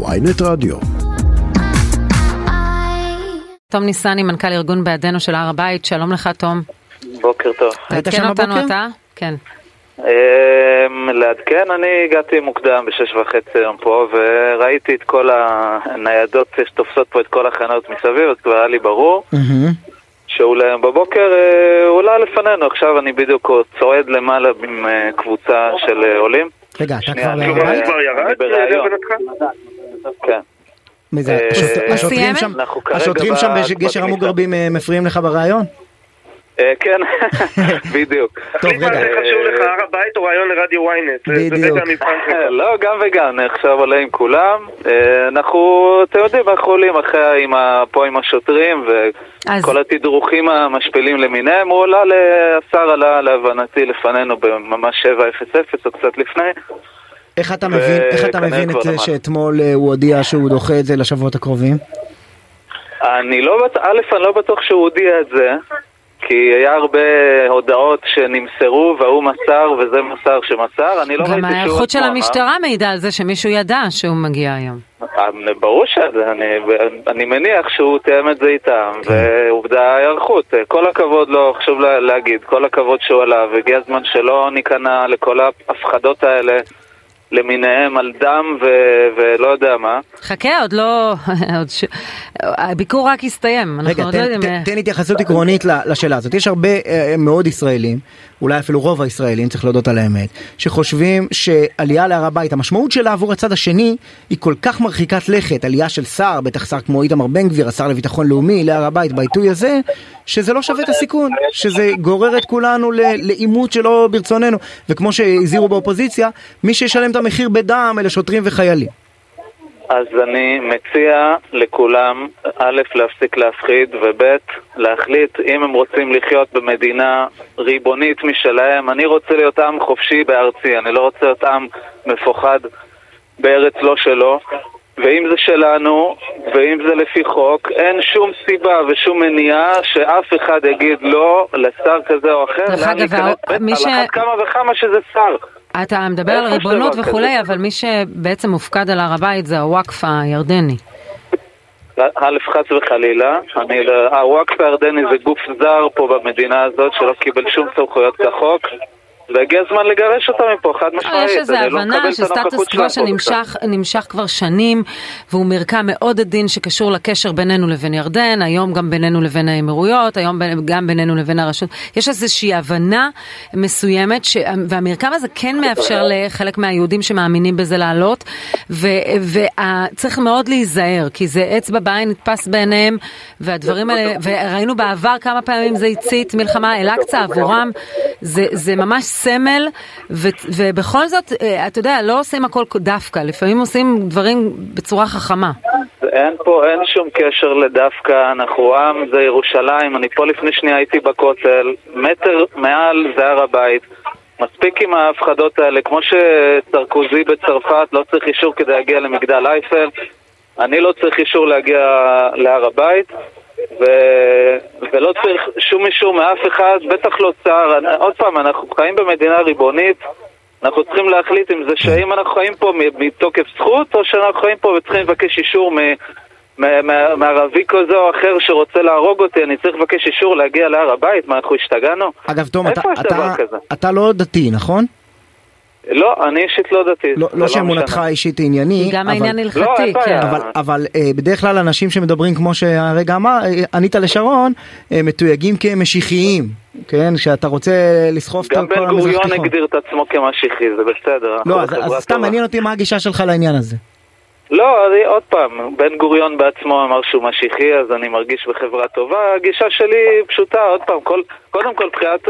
ויינט רדיו. תום ניסני, מנכ"ל ארגון בעדנו של הר הבית, שלום לך תום. בוקר טוב. היית שם אותנו? אתה? כן. אמ, לעדכן, אני הגעתי מוקדם בשש וחצי היום פה, וראיתי את כל הניידות שתופסות פה את כל החניות מסביב, אז כבר היה לי ברור. שאולי בבוקר אה, עולה לפנינו, עכשיו אני בדיוק צועד למעלה עם אה, קבוצה של אה, עולים. רגע, אתה כבר ב- הבית? כן. מי זה? אה, הוא השוטרים? שם? בגשר. המוגרבים אה, מפריעים לך בריאיון? אה, כן, בדיוק. טוב, רגע. זה חשוב לך, הר הבית או רעיון לרדיו ynet? בדיוק. לא, גם וגם, אני עכשיו עולה עם כולם. אה, אנחנו, אתם יודעים, אנחנו עולים אחרי, פה עם השוטרים, וכל התדרוכים המשפילים למיניהם, הוא עלה, ל- השר עלה להבנתי לפנינו בממש 7:00 או קצת לפני. איך אתה מבין, איך אתה מבין את זה. שאתמול אה, הוא הודיע שהוא דוחה את זה לשבועות הקרובים? אני לא בטוח, א', אני לא בטוח שהוא הודיע את זה, כי היה הרבה הודעות שנמסרו, וההוא מסר וזה מסר שמסר, אני לא ראיתי גם שהוא ההיערכות של. המשטרה מעידה על זה שמישהו ידע שהוא מגיע היום. אה, ברור שזה, אני, אני מניח שהוא תיאם את זה איתם, ועובדה ההיערכות. כל הכבוד לו, חשוב לה, להגיד, כל הכבוד שהוא עלה, והגיע הזמן שלא ניכנע לכל ההפחדות האלה למיניהם על דם ו, ולא יודע מה. חכה, עוד לא... עוד ש... הביקור רק הסתיים, אנחנו רגע, עוד לא תן- יודעים... תן- תן התייחסות עקרונית לשאלה הזאת. יש הרבה אה, מאוד ישראלים, אולי אפילו רוב הישראלים, צריך להודות על האמת, שחושבים שעלייה להר הבית, המשמעות שלה עבור הצד השני היא כל כך מרחיקת לכת, עלייה של שר, בטח שר כמו איתמר בן גביר, השר לביטחון לאומי, להר הבית, בעיתוי הזה, שזה לא שווה את הסיכון, שזה גורר את כולנו ל- לעימות שלא ברצוננו, וכמו שהזהירו באופוזיציה, מי שישלם את המחיר בדם אלה שוטרים וחיילים. אז אני מציע לכולם, א', להפסיק להפחיד, וב', להחליט אם הם רוצים לחיות במדינה ריבונית משלהם. אני רוצה להיות עם חופשי בארצי, אני לא רוצה להיות עם מפוחד בארץ לא שלו. ואם זה שלנו, ואם זה לפי חוק, אין שום סיבה ושום מניעה שאף אחד יגיד לא לשר כזה או אחר. דרך אגב, מי על ש- אחת כמה וכמה שזה שר. אתה מדבר על ריבונות וכולי? אבל מי שבעצם מופקד על הר הבית זה הוואקף הירדני. א', חס וחלילה, לא- הוואקף הירדני זה גוף זר פה במדינה הזאת שלא קיבל שום סמכויות כחוק והגיע הזמן לגרש אותם מפה, חד לא, משמעית. יש איזו לא הבנה את שסטטוס קוו. שנמשך נמשך כבר שנים והוא מרקם מאוד עדין שקשור לקשר בינינו לבין ירדן, היום גם בינינו לבין האמירויות, היום גם בינינו לבין הרשות. יש איזושהי הבנה מסוימת, ש... והמרקם הזה כן מאפשר לחלק מהיהודים שמאמינים בזה לעלות, וצריך מאוד להיזהר, כי זה אצבע בעין נתפס בעיניהם, והדברים האלה, וראינו בעבר כמה פעמים זה הצית מלחמה, אל-אקצא עבורם, זה, זה ממש סמל, ו, ובכל זאת, אה, אתה יודע, לא עושים הכל דווקא, לפעמים עושים דברים בצורה חכמה. אין פה, אין שום קשר לדווקא, אנחנו עם, זה ירושלים, אני פה לפני שנייה הייתי בכותל, מטר מעל זה הר הבית. מספיק עם ההפחדות האלה, כמו שסרקוזי בצרפת לא צריך אישור כדי להגיע למגדל אייפל, אני לא צריך אישור להגיע להר הבית, ו... ולא צריך שום אישור מאף אחד, בטח לא. אני- עוד פעם, אנחנו חיים במדינה ריבונית, אנחנו צריכים להחליט אם זה שאם אנחנו חיים פה מתוקף זכות, או שאנחנו חיים פה וצריכים לבקש אישור מ... מערבי כזה או אחר שרוצה להרוג אותי, אני צריך לבקש אישור להגיע להר הבית? מה, אנחנו השתגענו? אגב, תום, אתה, אתה? אתה לא דתי, נכון? לא, אני אישית לא דתי. לא, זה לא שאמונתך. האישית היא ענייני, גם אבל, העניין לא, הלכתי, אין כן. אבל, אבל אה, בדרך כלל אנשים שמדברים כמו שהרגע אמר, אה, ענית לשרון, אה, מתויגים כמשיחיים, כן? שאתה רוצה לסחוף את גם כל בן המזרח גוריון תיכון. הגדיר את עצמו כמשיחי, זה בסדר. לא, אז, אז סתם. מעניין אותי מה הגישה שלך לעניין הזה. לא, אני, עוד פעם, בן גוריון בעצמו אמר שהוא משיחי, אז אני מרגיש בחברה טובה. הגישה שלי פשוטה, עוד פעם, כל, קודם כל מבחינת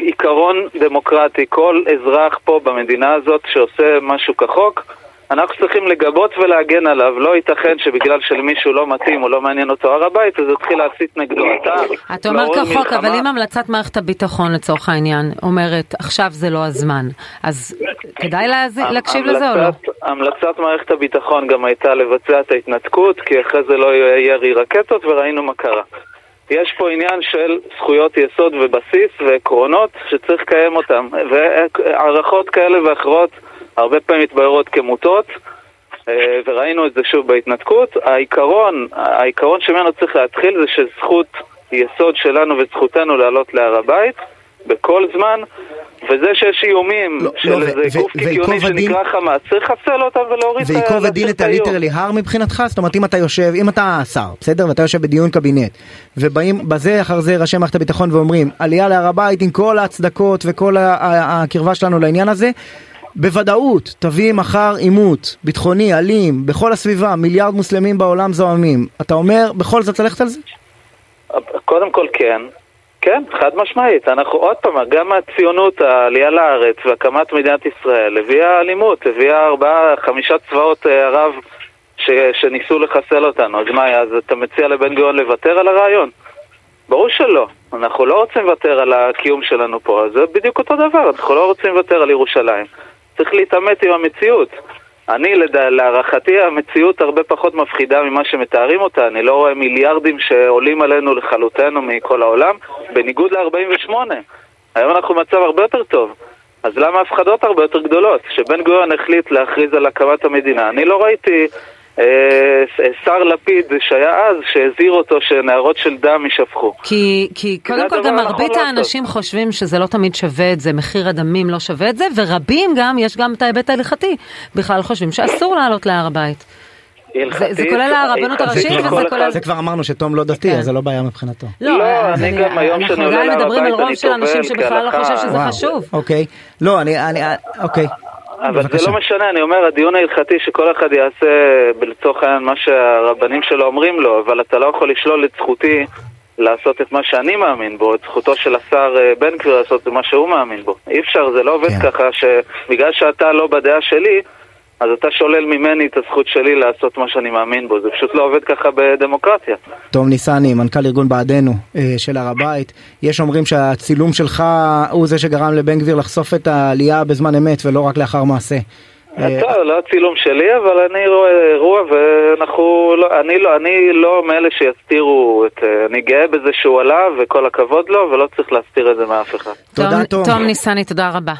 עיקרון דמוקרטי, כל אזרח פה במדינה הזאת שעושה משהו כחוק, אנחנו צריכים לגבות ולהגן עליו. לא ייתכן שבגלל שלמישהו לא מתאים או לא מעניין אותו הר הבית, אז יתחיל להסית נגדו. אתה, אתה אומר כחוק, מלחמה. אבל אם המלצת מערכת הביטחון לצורך העניין אומרת עכשיו זה לא הזמן, אז כדאי להז- להקשיב לזה או לא? המלצת- מערכת הביטחון גם הייתה לבצע את ההתנתקות, כי אחרי זה לא יהיה ירי רקטות, וראינו מה קרה. יש פה עניין של זכויות יסוד ובסיס ועקרונות שצריך לקיים אותם, והערכות כאלה ואחרות הרבה פעמים מתבררות כמוטות, אה, וראינו את זה שוב בהתנתקות. העיקרון, העיקרון שממנו צריך להתחיל זה שזכות יסוד שלנו וזכותנו לעלות להר הבית בכל זמן, וזה שיש איומים לא, של לא, ו- איזה ו- גוף קיקיוני וייקוב הדין- שנקרא חמאס, צריך לחסל אותם ולהוריד את ה- וייקוב הדין את הליטרלי הר מבחינתך? זאת אומרת אם אתה יושב, אם אתה שר, בסדר? ואתה יושב בדיון קבינט, ובאים בזה אחר זה ראשי מערכת הביטחון ואומרים עלייה להר הבית עם כל ההצדקות וכל הקרבה שלנו לעניין הזה, בוודאות תביא מחר עימות ביטחוני אלים בכל הסביבה, מיליארד מוסלמים בעולם זועמים. אתה אומר בכל זאת ללכת על זה? קודם כל כן, כן, חד משמעית. אנחנו עוד פעם, גם הציונות, העלייה לארץ והקמת מדינת ישראל הביאה אלימות, הביאה ארבעה, חמישה צבאות אה, ערב ש, שניסו לחסל אותנו. אז מה, אז אתה מציע לבן גוריון לוותר על הרעיון? ברור שלא. אנחנו לא רוצים לוותר על הקיום שלנו פה, אז זה בדיוק אותו דבר, אנחנו לא רוצים לוותר על ירושלים. צריך להתעמת עם המציאות. אני, לד... להערכתי, המציאות הרבה פחות מפחידה ממה שמתארים אותה. אני לא רואה מיליארדים שעולים עלינו לכלותנו מכל העולם, בניגוד ל-48. היום אנחנו במצב הרבה יותר טוב. אז למה ההפחדות הרבה יותר גדולות? כשבן גוריון החליט להכריז על הקמת המדינה, אני לא ראיתי שר לפיד שהיה אז, שהזהיר אותו שנהרות של דם יישפכו. כי, כי קודם כל גם מרבית לעשות. האנשים חושבים שזה לא תמיד שווה את זה, מחיר הדמים לא שווה את זה, ורבים גם, יש גם את ההיבט ההלכתי, בכלל חושבים שאסור לעלות להר הבית. זה- זה כולל הרבנות הראשית כל וזה כולל- זה כבר אמרנו שתום לא דתי, כן. אז זה לא בעיה מבחינתו. לא, אז אני גם היום אנחנו שאני עולה להר מדברים על הבית, רוב אני של אנשים טובל שבכלל לא כהלכה. חושב שזה חשוב. אוקיי. לא, אני, אני, אוקיי. אבל בבקשה. זה לא משנה, אני אומר, הדיון ההלכתי שכל אחד יעשה לצורך העניין מה שהרבנים שלו אומרים לו, אבל אתה לא יכול לשלול את זכותי לעשות את מה שאני מאמין בו, את זכותו של השר אה, בן גביר לעשות את מה שהוא מאמין בו. אי אפשר, זה לא עובד כן. ככה שבגלל שאתה לא בדעה שלי, אז אתה שולל ממני את הזכות שלי לעשות מה שאני מאמין בו. זה פשוט לא עובד ככה בדמוקרטיה. תום ניסני, מנכ"ל ארגון בעדנו אה, של הר הבית, יש אומרים שהצילום שלך הוא זה שגרם לבן גביר לחשוף את העלייה בזמן אמת ולא רק לאחר מעשה. אה, טוב, לא הצילום שלי, אבל אני רואה אירוע ואנחנו, לא, אני לא, אני לא מאלה שיסתירו את, אה, אני גאה בזה שהוא עלה וכל הכבוד לו ולא צריך להסתיר את זה מאף אחד. תודה, תום. תום ניסני, תודה רבה.